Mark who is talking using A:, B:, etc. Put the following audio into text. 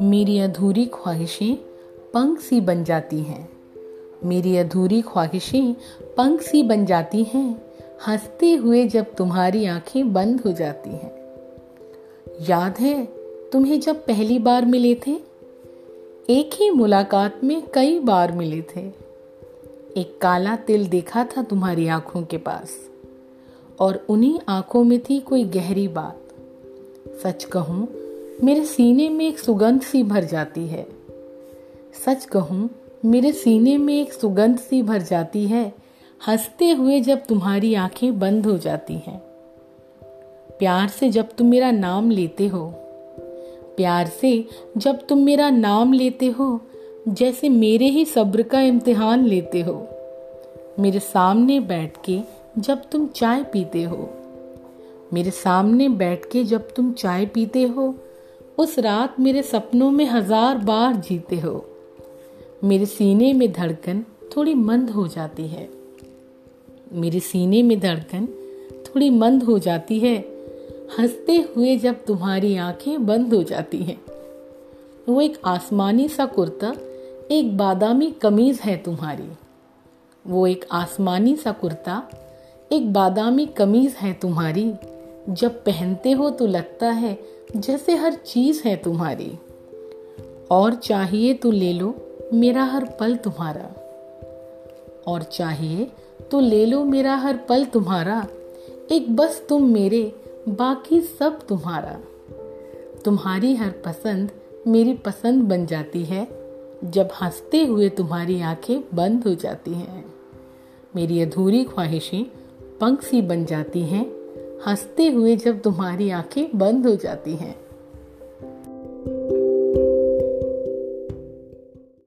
A: मेरी अधूरी ख्वाहिशें पंख सी बन जाती हैं। मेरी अधूरी ख्वाहिशें पंख सी बन जाती हैं, हँसते हुए जब तुम्हारी आँखें बंद हो जाती हैं। याद है तुम्हें जब पहली बार मिले थे? एक ही मुलाकात में कई बार मिले थे। एक काला तिल देखा था तुम्हारी आँखों के पास। और उन्हीं आँखों में थी कोई गहरी बात। सच कहूँ, मेरे सीने में एक सुगंध सी भर जाती है। सच कहूँ, मेरे सीने में एक सुगंध सी भर जाती है, हँसते हुए जब तुम्हारी आँखें बंद हो जाती हैं। प्यार से जब तुम मेरा नाम लेते हो, प्यार से जब तुम मेरा नाम लेते हो, जैसे मेरे ही सब्र का इम्तिहान लेते हो, मेरे सामने बैठ के जब तुम चाय पीते हो। मेरे सामने बैठ के जब तुम चाय पीते हो, उस रात मेरे सपनों में हज़ार बार जीते हो। मेरे सीने में धड़कन थोड़ी मंद हो जाती है। मेरे सीने में धड़कन थोड़ी मंद हो जाती है। हँसते हुए जब तुम्हारी आँखें बंद हो जाती हैं। वो एक आसमानी सा कुर्ता, एक बादामी कमीज है तुम्हारी। वो एक आसमानी सा कुर्ता एक बादामी कमीज है तुम्हारी। जब पहनते हो तो लगता है जैसे हर चीज़ है तुम्हारी। और चाहिए तो ले लो, मेरा हर पल तुम्हारा। और चाहिए तो ले लो, मेरा हर पल तुम्हारा। एक बस तुम मेरे, बाकी सब तुम्हारा। तुम्हारी हर पसंद मेरी पसंद बन जाती है। जब हँसते हुए तुम्हारी आँखें बंद हो जाती हैं। मेरी अधूरी ख्वाहिशें पंख सी बन जाती हैं हँसते हुए जब तुम्हारी आँखें बंद हो जाती हैं।